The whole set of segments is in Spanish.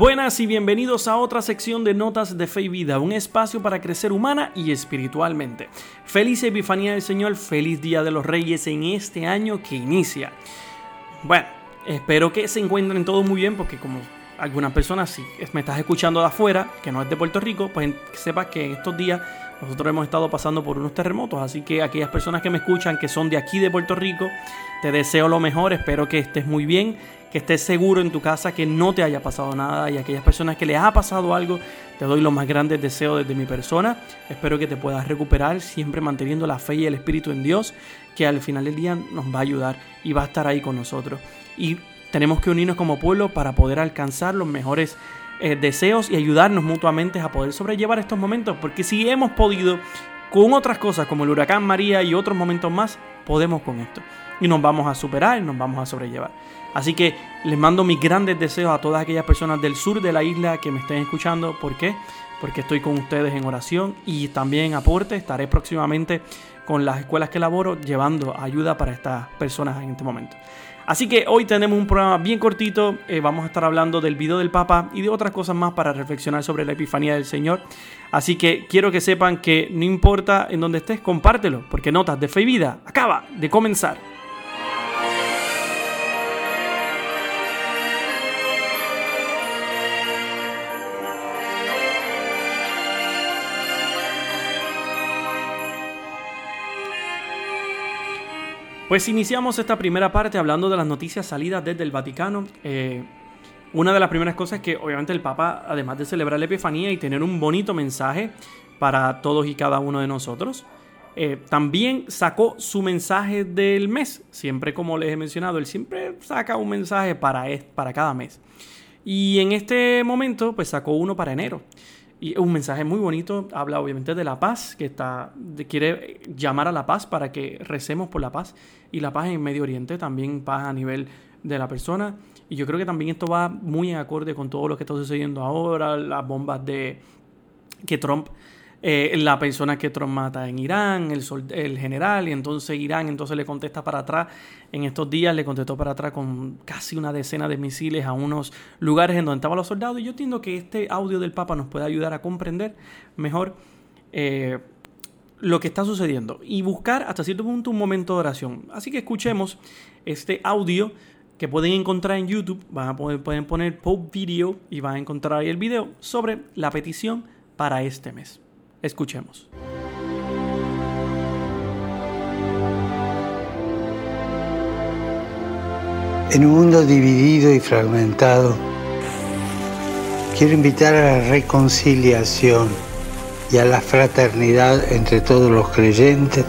Buenas y bienvenidos a otra sección de Notas de Fe y Vida, un espacio para crecer humana y espiritualmente. Feliz Epifanía del Señor, feliz Día de los Reyes en este año que inicia. Bueno, espero que se encuentren todos muy bien porque como algunas personas, si me estás escuchando de afuera, que no es de Puerto Rico, pues sepas que en estos días nosotros hemos estado pasando por unos terremotos, así que aquellas personas que me escuchan que son de aquí de Puerto Rico, te deseo lo mejor, espero que estés muy bien que estés seguro en tu casa, que no te haya pasado nada y aquellas personas que les ha pasado algo, te doy los más grandes deseos desde mi persona. Espero que te puedas recuperar siempre manteniendo la fe y el espíritu en Dios, que al final del día nos va a ayudar y va a estar ahí con nosotros. Y tenemos que unirnos como pueblo para poder alcanzar los mejores eh, deseos y ayudarnos mutuamente a poder sobrellevar estos momentos, porque si hemos podido con otras cosas como el huracán María y otros momentos más, podemos con esto. Y nos vamos a superar y nos vamos a sobrellevar. Así que les mando mis grandes deseos a todas aquellas personas del sur de la isla que me estén escuchando. ¿Por qué? Porque estoy con ustedes en oración y también aporte. Estaré próximamente con las escuelas que laboro llevando ayuda para estas personas en este momento. Así que hoy tenemos un programa bien cortito. Eh, vamos a estar hablando del video del Papa y de otras cosas más para reflexionar sobre la Epifanía del Señor. Así que quiero que sepan que no importa en dónde estés, compártelo, porque Notas de Fe y Vida acaba de comenzar. Pues iniciamos esta primera parte hablando de las noticias salidas desde el Vaticano. Eh, una de las primeras cosas es que obviamente el Papa, además de celebrar la Epifanía y tener un bonito mensaje para todos y cada uno de nosotros, eh, también sacó su mensaje del mes. Siempre, como les he mencionado, él siempre saca un mensaje para, para cada mes. Y en este momento, pues sacó uno para enero. Y un mensaje muy bonito, habla obviamente de la paz, que está, quiere llamar a la paz para que recemos por la paz. Y la paz en Medio Oriente, también paz a nivel de la persona. Y yo creo que también esto va muy en acorde con todo lo que está sucediendo ahora, las bombas de que Trump eh, la persona que Trump mata en Irán, el, el, general, y entonces Irán entonces le contesta para atrás. En estos días le contestó para atrás con casi una decena de misiles a unos lugares en donde estaban los soldados. Y yo entiendo que este audio del Papa nos puede ayudar a comprender mejor eh, lo que está sucediendo y buscar hasta cierto punto un momento de oración. Así que escuchemos este audio que pueden encontrar en YouTube. Van a pueden poner Pope Video y van a encontrar ahí el video sobre la petición para este mes. Escuchemos. En un mundo dividido y fragmentado, quiero invitar a la reconciliación y a la fraternidad entre todos los creyentes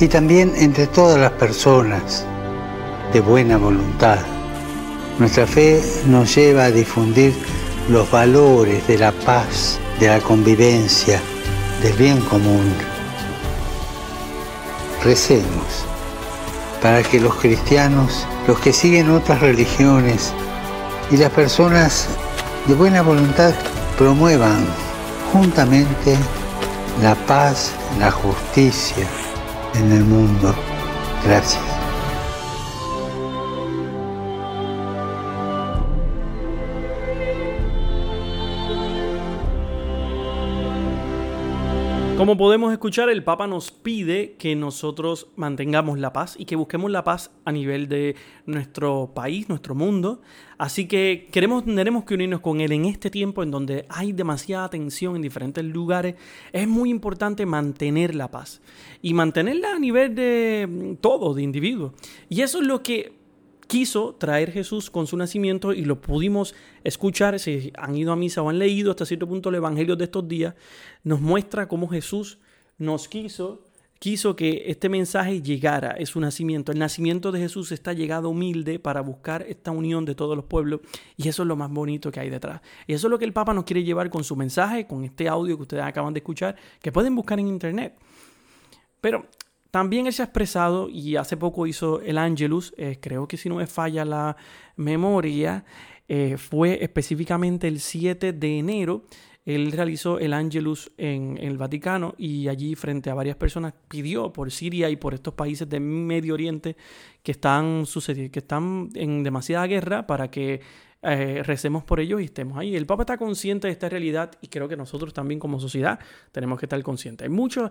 y también entre todas las personas de buena voluntad. Nuestra fe nos lleva a difundir los valores de la paz, de la convivencia, del bien común. Recemos para que los cristianos, los que siguen otras religiones y las personas de buena voluntad promuevan juntamente la paz, la justicia en el mundo. Gracias. Como podemos escuchar, el Papa nos pide que nosotros mantengamos la paz y que busquemos la paz a nivel de nuestro país, nuestro mundo. Así que queremos, tendremos que unirnos con Él en este tiempo en donde hay demasiada tensión en diferentes lugares. Es muy importante mantener la paz y mantenerla a nivel de todo, de individuo. Y eso es lo que quiso traer Jesús con su nacimiento y lo pudimos escuchar, si han ido a misa o han leído hasta cierto punto el Evangelio de estos días, nos muestra cómo Jesús nos quiso, quiso que este mensaje llegara, es su nacimiento. El nacimiento de Jesús está llegado humilde para buscar esta unión de todos los pueblos y eso es lo más bonito que hay detrás. Y eso es lo que el Papa nos quiere llevar con su mensaje, con este audio que ustedes acaban de escuchar, que pueden buscar en internet. Pero también él se ha expresado y hace poco hizo el Angelus, eh, creo que si no me falla la memoria, eh, fue específicamente el 7 de enero. Él realizó el Angelus en, el Vaticano y allí frente a varias personas pidió por Siria y por estos países del Medio Oriente que están, que están en demasiada guerra para que eh, recemos por ellos y estemos ahí. El Papa está consciente de esta realidad y creo que nosotros también como sociedad tenemos que estar conscientes. Hay mucho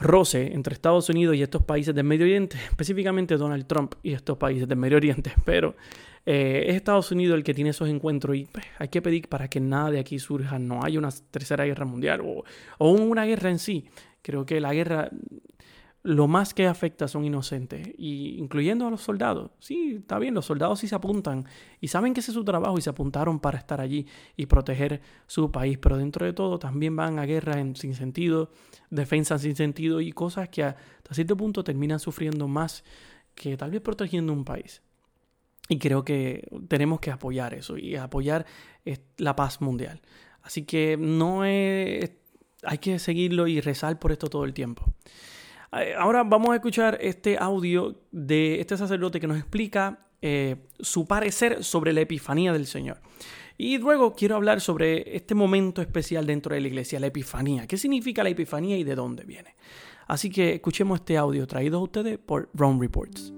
roce entre Estados Unidos y estos países del Medio Oriente, específicamente Donald Trump y estos países del Medio Oriente, pero eh, es Estados Unidos el que tiene esos encuentros y pues, hay que pedir para que nada de aquí surja, no haya una tercera guerra mundial o, o una guerra en sí. Creo que la guerra lo más que afecta son inocentes, y incluyendo a los soldados. Sí, está bien, los soldados sí se apuntan y saben que ese es su trabajo y se apuntaron para estar allí y proteger su país, pero dentro de todo también van a guerra en, sin sentido, defensa sin sentido y cosas que hasta cierto punto terminan sufriendo más que tal vez protegiendo un país. Y creo que tenemos que apoyar eso y apoyar la paz mundial. Así que no es, hay que seguirlo y rezar por esto todo el tiempo. Ahora vamos a escuchar este audio de este sacerdote que nos explica eh, su parecer sobre la Epifanía del Señor. Y luego quiero hablar sobre este momento especial dentro de la iglesia, la Epifanía. ¿Qué significa la Epifanía y de dónde viene? Así que escuchemos este audio traído a ustedes por Rome Reports.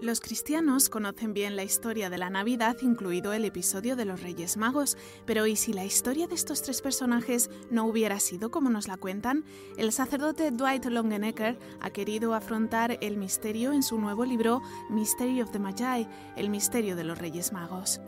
Los cristianos conocen bien la historia de la Navidad, incluido el episodio de los Reyes Magos, pero ¿y si la historia de estos tres personajes no hubiera sido como nos la cuentan? El sacerdote Dwight Longenecker ha querido afrontar el misterio en su nuevo libro Mystery of the Magi, el misterio de los Reyes Magos.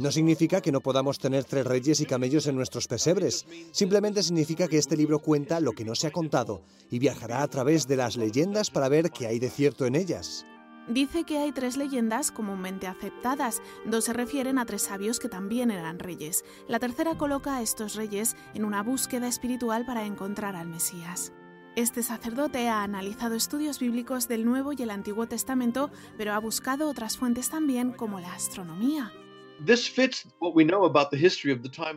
No significa que no podamos tener tres reyes y camellos en nuestros pesebres. Simplemente significa que este libro cuenta lo que no se ha contado y viajará a través de las leyendas para ver qué hay de cierto en ellas. Dice que hay tres leyendas comúnmente aceptadas. Dos se refieren a tres sabios que también eran reyes. La tercera coloca a estos reyes en una búsqueda espiritual para encontrar al Mesías. Este sacerdote ha analizado estudios bíblicos del Nuevo y el Antiguo Testamento, pero ha buscado otras fuentes también como la astronomía.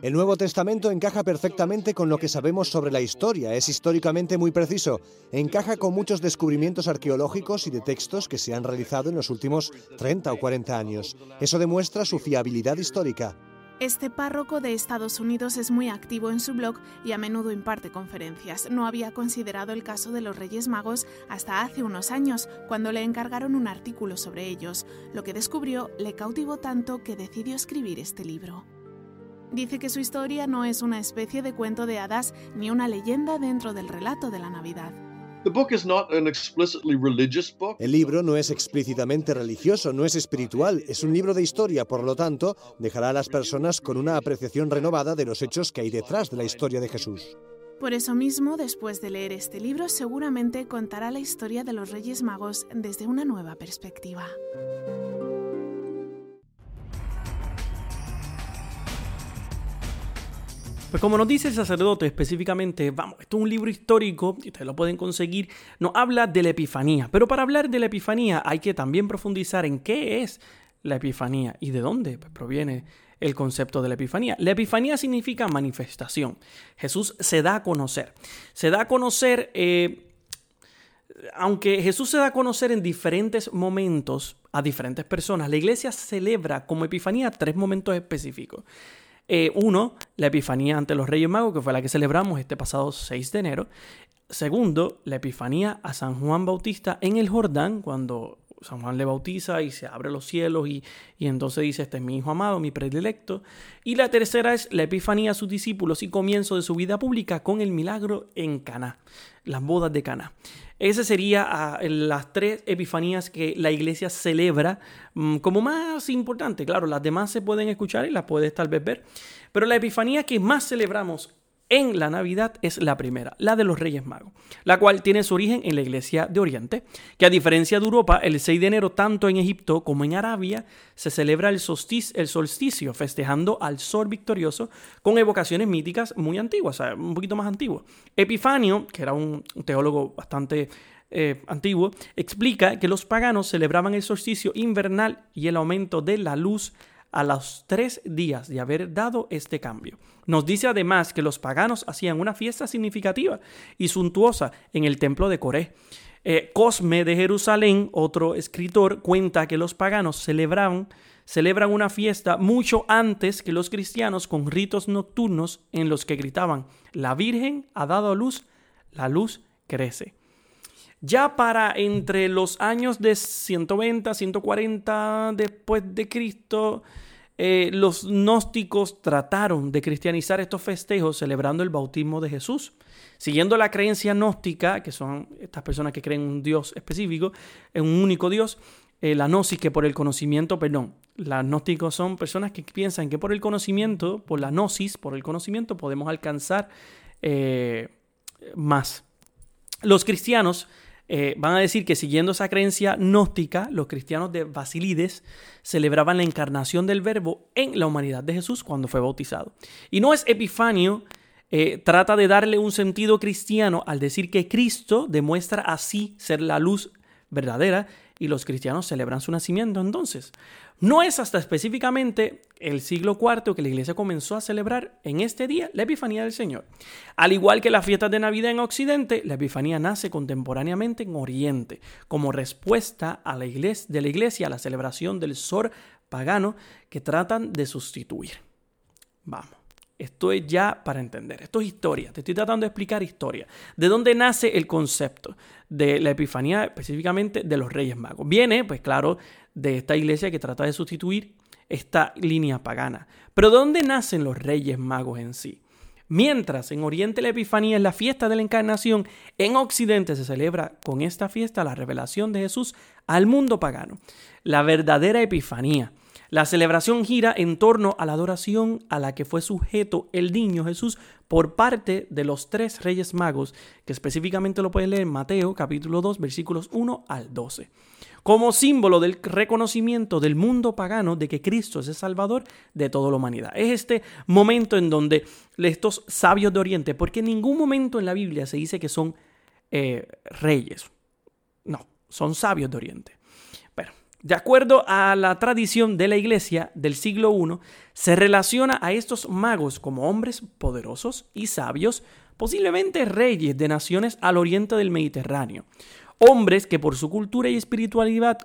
El Nuevo Testamento encaja perfectamente con lo que sabemos sobre la historia, es históricamente muy preciso, encaja con muchos descubrimientos arqueológicos y de textos que se han realizado en los últimos 30 o 40 años. Eso demuestra su fiabilidad histórica. Este párroco de Estados Unidos es muy activo en su blog y a menudo imparte conferencias. No había considerado el caso de los Reyes Magos hasta hace unos años, cuando le encargaron un artículo sobre ellos. Lo que descubrió le cautivó tanto que decidió escribir este libro. Dice que su historia no es una especie de cuento de hadas ni una leyenda dentro del relato de la Navidad. El libro no es explícitamente religioso, no es espiritual, es un libro de historia, por lo tanto, dejará a las personas con una apreciación renovada de los hechos que hay detrás de la historia de Jesús. Por eso mismo, después de leer este libro, seguramente contará la historia de los Reyes Magos desde una nueva perspectiva. Pues como nos dice el sacerdote específicamente, vamos, esto es un libro histórico, y ustedes lo pueden conseguir, nos habla de la Epifanía. Pero para hablar de la Epifanía hay que también profundizar en qué es la Epifanía y de dónde pues, proviene el concepto de la Epifanía. La Epifanía significa manifestación. Jesús se da a conocer. Se da a conocer, eh, aunque Jesús se da a conocer en diferentes momentos a diferentes personas, la iglesia celebra como Epifanía tres momentos específicos. Eh, uno, la Epifanía ante los Reyes Magos, que fue la que celebramos este pasado 6 de enero. Segundo, la Epifanía a San Juan Bautista en el Jordán, cuando San Juan le bautiza y se abre los cielos y, y, entonces dice, este es mi hijo amado, mi predilecto. Y la tercera es la epifanía a sus discípulos y comienzo de su vida pública con el milagro en Caná, las bodas de Caná. Ese sería ah, las tres epifanías que la iglesia celebra mm, como más importante. Claro, las demás se pueden escuchar y las puedes tal vez ver, pero la epifanía que más celebramos en la Navidad es la primera, la de los Reyes Magos, la cual tiene su origen en la Iglesia de Oriente, que a diferencia de Europa, el 6 de enero tanto en Egipto como en Arabia se celebra el solsticio, festejando al sol victorioso con evocaciones míticas muy antiguas, un poquito más antiguas. Epifanio, que era un teólogo bastante eh, antiguo, explica que los paganos celebraban el solsticio invernal y el aumento de la luz a los tres días de haber dado este cambio. Nos dice además que los paganos hacían una fiesta significativa y suntuosa en el templo de Coré. Eh, Cosme de Jerusalén, otro escritor, cuenta que los paganos celebraban, celebran una fiesta mucho antes que los cristianos con ritos nocturnos en los que gritaban, la Virgen ha dado a luz, la luz crece. Ya para entre los años de 120, 140 después de Cristo, eh, los gnósticos trataron de cristianizar estos festejos celebrando el bautismo de Jesús. Siguiendo la creencia gnóstica, que son estas personas que creen en un Dios específico, en un único Dios, eh, la gnosis que por el conocimiento, perdón, los gnósticos son personas que piensan que por el conocimiento, por la gnosis, por el conocimiento, podemos alcanzar eh, más. Los cristianos eh, van a decir que siguiendo esa creencia gnóstica, los cristianos de Basilides celebraban la encarnación del verbo en la humanidad de Jesús cuando fue bautizado. Y no es Epifanio, eh, trata de darle un sentido cristiano al decir que Cristo demuestra así ser la luz verdadera y los cristianos celebran su nacimiento entonces. No es hasta específicamente el siglo IV que la iglesia comenzó a celebrar en este día la Epifanía del Señor. Al igual que las fiestas de Navidad en Occidente, la Epifanía nace contemporáneamente en Oriente, como respuesta a la iglesia, de la iglesia a la celebración del sol pagano que tratan de sustituir. Vamos. Esto es ya para entender. Esto es historia. Te estoy tratando de explicar historia. ¿De dónde nace el concepto de la Epifanía, específicamente de los Reyes Magos? Viene, pues claro, de esta iglesia que trata de sustituir esta línea pagana. Pero ¿dónde nacen los Reyes Magos en sí? Mientras en Oriente la Epifanía es la fiesta de la Encarnación, en Occidente se celebra con esta fiesta la revelación de Jesús al mundo pagano. La verdadera Epifanía la celebración gira en torno a la adoración a la que fue sujeto el niño Jesús por parte de los tres reyes magos, que específicamente lo pueden leer en Mateo capítulo 2 versículos 1 al 12, como símbolo del reconocimiento del mundo pagano de que Cristo es el Salvador de toda la humanidad. Es este momento en donde estos sabios de Oriente, porque en ningún momento en la Biblia se dice que son eh, reyes, no, son sabios de Oriente. De acuerdo a la tradición de la iglesia del siglo I, se relaciona a estos magos como hombres poderosos y sabios, posiblemente reyes de naciones al oriente del Mediterráneo. Hombres que por su cultura y espiritualidad,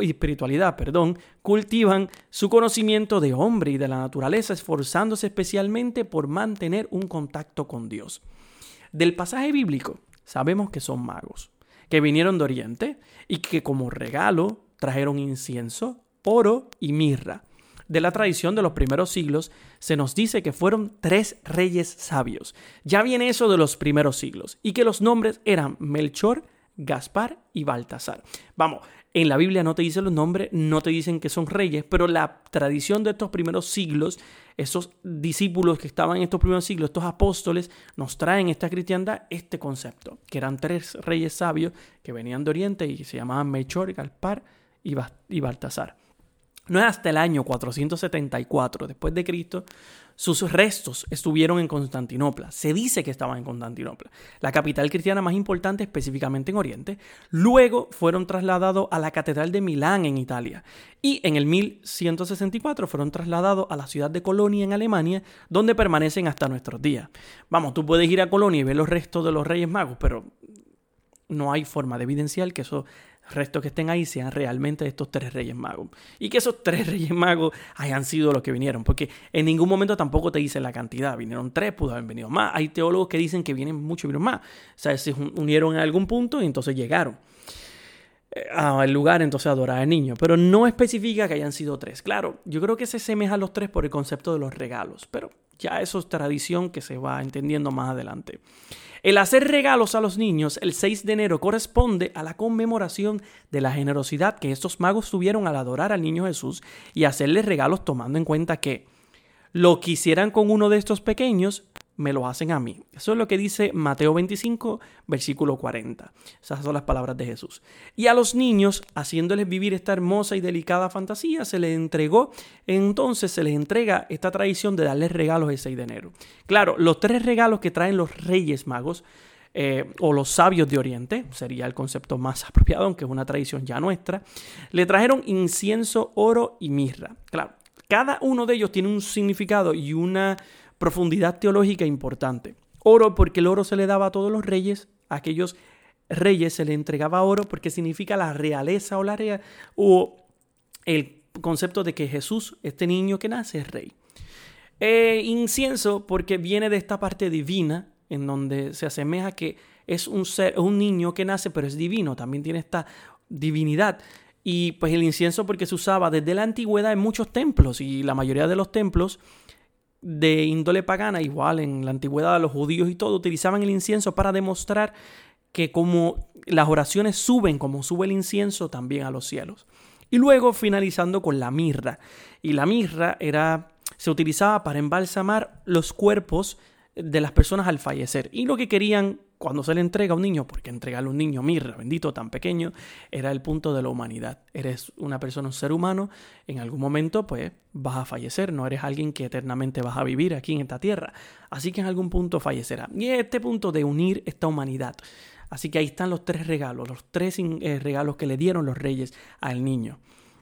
espiritualidad perdón, cultivan su conocimiento de hombre y de la naturaleza, esforzándose especialmente por mantener un contacto con Dios. Del pasaje bíblico sabemos que son magos, que vinieron de Oriente y que como regalo trajeron incienso, oro y mirra. De la tradición de los primeros siglos se nos dice que fueron tres reyes sabios. Ya viene eso de los primeros siglos y que los nombres eran Melchor, Gaspar y Baltasar. Vamos, en la Biblia no te dicen los nombres, no te dicen que son reyes, pero la tradición de estos primeros siglos, esos discípulos que estaban en estos primeros siglos, estos apóstoles, nos traen esta cristiandad este concepto, que eran tres reyes sabios que venían de Oriente y se llamaban Melchor, Gaspar y Baltasar. No es hasta el año 474 después de Cristo sus restos estuvieron en Constantinopla. Se dice que estaban en Constantinopla, la capital cristiana más importante específicamente en Oriente. Luego fueron trasladados a la Catedral de Milán en Italia y en el 1164 fueron trasladados a la ciudad de Colonia en Alemania, donde permanecen hasta nuestros días. Vamos, tú puedes ir a Colonia y ver los restos de los Reyes Magos, pero no hay forma de evidenciar que esos restos que estén ahí sean realmente estos tres reyes magos. Y que esos tres reyes magos hayan sido los que vinieron. Porque en ningún momento tampoco te dicen la cantidad. Vinieron tres, pudo haber venido más. Hay teólogos que dicen que vienen muchos, vinieron más. O sea, se unieron en algún punto y entonces llegaron eh, al lugar entonces a adorar al niño. Pero no especifica que hayan sido tres. Claro, yo creo que se asemeja a los tres por el concepto de los regalos. Pero ya eso es tradición que se va entendiendo más adelante. El hacer regalos a los niños el 6 de enero corresponde a la conmemoración de la generosidad que estos magos tuvieron al adorar al niño Jesús y hacerles regalos tomando en cuenta que lo que hicieran con uno de estos pequeños me lo hacen a mí. Eso es lo que dice Mateo 25, versículo 40. Esas son las palabras de Jesús. Y a los niños, haciéndoles vivir esta hermosa y delicada fantasía, se les entregó, entonces se les entrega esta tradición de darles regalos el 6 de enero. Claro, los tres regalos que traen los reyes magos, eh, o los sabios de Oriente, sería el concepto más apropiado, aunque es una tradición ya nuestra, le trajeron incienso, oro y mirra. Claro, cada uno de ellos tiene un significado y una profundidad teológica importante. Oro porque el oro se le daba a todos los reyes, a aquellos reyes se le entregaba oro porque significa la realeza o la rea, o el concepto de que Jesús, este niño que nace, es rey. E incienso porque viene de esta parte divina en donde se asemeja que es un ser, un niño que nace, pero es divino, también tiene esta divinidad. Y pues el incienso porque se usaba desde la antigüedad en muchos templos y la mayoría de los templos de índole pagana, igual en la antigüedad los judíos y todo, utilizaban el incienso para demostrar que como las oraciones suben, como sube el incienso también a los cielos. Y luego finalizando con la mirra. Y la mirra era, se utilizaba para embalsamar los cuerpos de las personas al fallecer. Y lo que querían cuando se le entrega a un niño, porque entregarle a un niño mirra, bendito, tan pequeño, era el punto de la humanidad. Eres una persona, un ser humano, en algún momento pues vas a fallecer, no eres alguien que eternamente vas a vivir aquí en esta tierra. Así que en algún punto fallecerá. Y este punto de unir esta humanidad. Así que ahí están los tres regalos, los tres eh, regalos que le dieron los reyes al niño.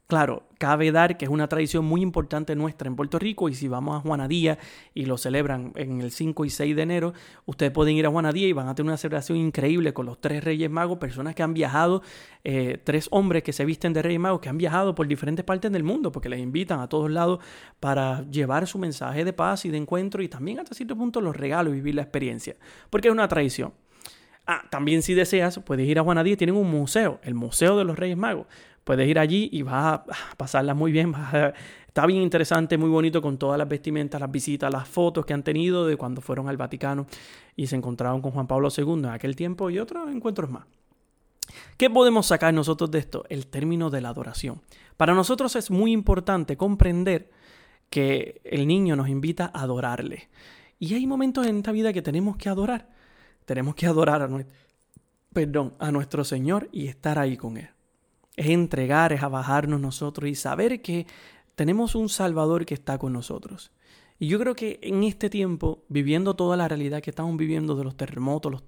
Claro, cabe dar que es una tradición muy importante nuestra en Puerto Rico y si vamos a Juanadía y lo celebran en el 5 y 6 de enero, ustedes pueden ir a Juanadía y van a tener una celebración increíble con los tres Reyes Magos, personas que han viajado, eh, tres hombres que se visten de Reyes Magos, que han viajado por diferentes partes del mundo porque les invitan a todos lados para llevar su mensaje de paz y de encuentro y también hasta cierto punto los regalos y vivir la experiencia, porque es una tradición. Ah, también si deseas, puedes ir a Juanadía, tienen un museo, el Museo de los Reyes Magos. Puedes ir allí y vas a pasarla muy bien. está bien interesante, muy bonito con todas las vestimentas, las visitas, las fotos que han tenido de cuando fueron al Vaticano y se encontraron con Juan Pablo II en aquel tiempo y otros encuentros más. ¿Qué podemos sacar nosotros de esto? El término de la adoración. Para nosotros es muy importante comprender que el niño nos invita a adorarle. Y hay momentos en esta vida que tenemos que adorar. Tenemos que adorar a, perdón, a nuestro Señor y estar ahí con Él. Es entregar, es abajarnos nosotros y saber que tenemos un Salvador que está con nosotros. Y yo creo que en este tiempo, viviendo toda la realidad que estamos viviendo de los terremotos, los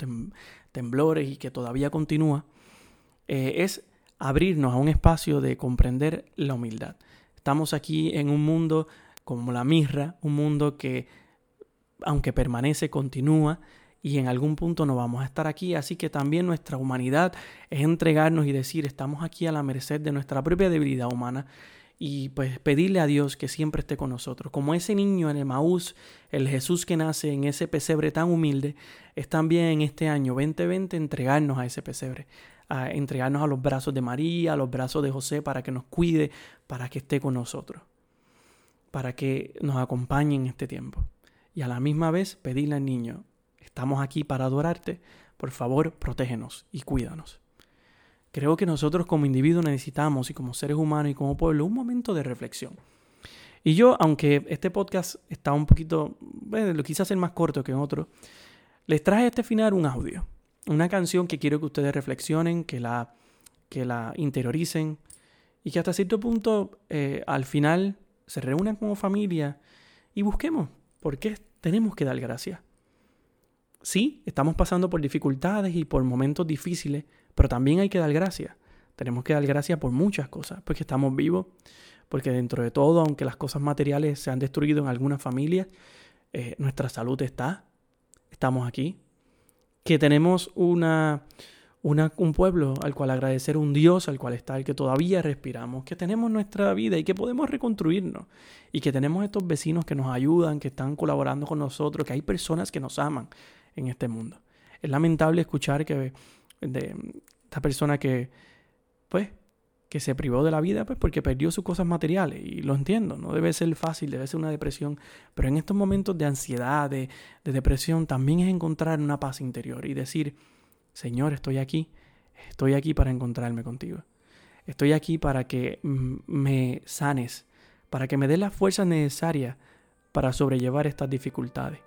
temblores y que todavía continúa, eh, es abrirnos a un espacio de comprender la humildad. Estamos aquí en un mundo como la mirra, un mundo que, aunque permanece, continúa y en algún punto no vamos a estar aquí, así que también nuestra humanidad es entregarnos y decir, estamos aquí a la merced de nuestra propia debilidad humana y pues pedirle a Dios que siempre esté con nosotros. Como ese niño en Emaús, el Jesús que nace en ese pesebre tan humilde, es también en este año 2020 entregarnos a ese pesebre, a entregarnos a los brazos de María, a los brazos de José para que nos cuide, para que esté con nosotros, para que nos acompañe en este tiempo. Y a la misma vez pedirle al niño, Estamos aquí para adorarte. Por favor, protégenos y cuídanos. Creo que nosotros como individuos necesitamos y como seres humanos y como pueblo un momento de reflexión. Y yo, aunque este podcast está un poquito, bueno, lo quise hacer más corto que en otro, les traje este final un audio, una canción que quiero que ustedes reflexionen, que la, que la interioricen y que hasta cierto punto eh, al final se reúnan como familia y busquemos por qué tenemos que dar gracias sí, estamos pasando por dificultades y por momentos difíciles, pero también hay que dar gracias. Tenemos que dar gracias por muchas cosas, porque estamos vivos, porque dentro de todo, aunque las cosas materiales se han destruido en algunas familias, eh, nuestra salud está, estamos aquí, que tenemos un pueblo al cual agradecer, un Dios al cual está, el que todavía respiramos, que tenemos nuestra vida y que podemos reconstruirnos, y que tenemos estos vecinos que nos ayudan, que están colaborando con nosotros, que hay personas que nos aman, en este mundo. Es lamentable escuchar que de esta persona que, pues, que se privó de la vida, pues, porque perdió sus cosas materiales. Y lo entiendo, no debe ser fácil, debe ser una depresión. Pero en estos momentos de ansiedad, de, de depresión, también es encontrar una paz interior y decir, Señor, estoy aquí, estoy aquí para encontrarme contigo. Estoy aquí para que me sanes, para que me des las fuerzas necesarias para sobrellevar estas dificultades.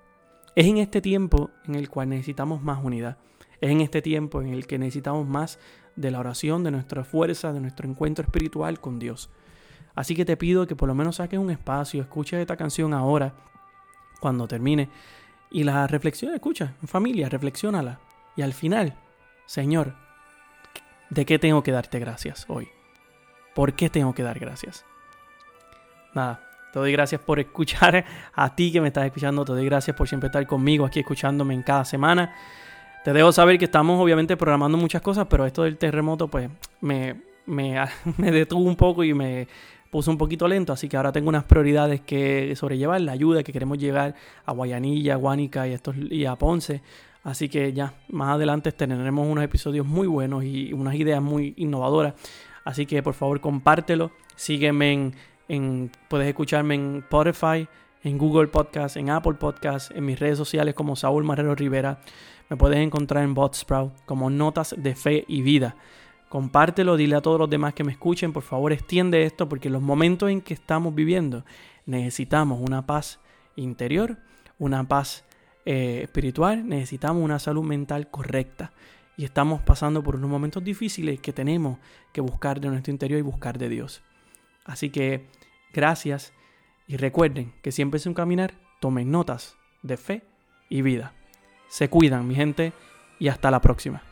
Es en este tiempo en el cual necesitamos más unidad. Es en este tiempo en el que necesitamos más de la oración, de nuestra fuerza, de nuestro encuentro espiritual con Dios. Así que te pido que por lo menos saques un espacio, escuches esta canción ahora, cuando termine, y la reflexión, escucha, en familia, reflexiónala. Y al final, Señor, ¿de qué tengo que darte gracias hoy? ¿Por qué tengo que dar gracias? Nada, te doy gracias por escuchar a ti que me estás escuchando. Te doy gracias por siempre estar conmigo aquí escuchándome en cada semana. Te dejo saber que estamos obviamente programando muchas cosas, pero esto del terremoto pues me, me, detuvo un poco y me puso un poquito lento, así que ahora tengo unas prioridades que sobrellevar, la ayuda que queremos llegar a Guayanilla, Guánica y, estos, y a Ponce Así que ya, más adelante tendremos unos episodios muy buenos y unas ideas muy innovadoras. Así que por favor compártelo. Sígueme en, puedes escucharme en Spotify, en Google Podcast, en Apple Podcast, en mis redes sociales como Saúl Marrero Rivera. Me puedes encontrar en Botsprout como Notas de Fe y Vida. Compártelo, dile a todos los demás que me escuchen, por favor extiende esto porque los momentos en que estamos viviendo necesitamos una paz interior, una paz eh, espiritual, necesitamos una salud mental correcta. Y estamos pasando por unos momentos difíciles que tenemos que buscar de nuestro interior y buscar de Dios. Así que gracias y recuerden que siempre es un caminar, tomen notas de fe y vida. Se cuidan, mi gente, y hasta la próxima.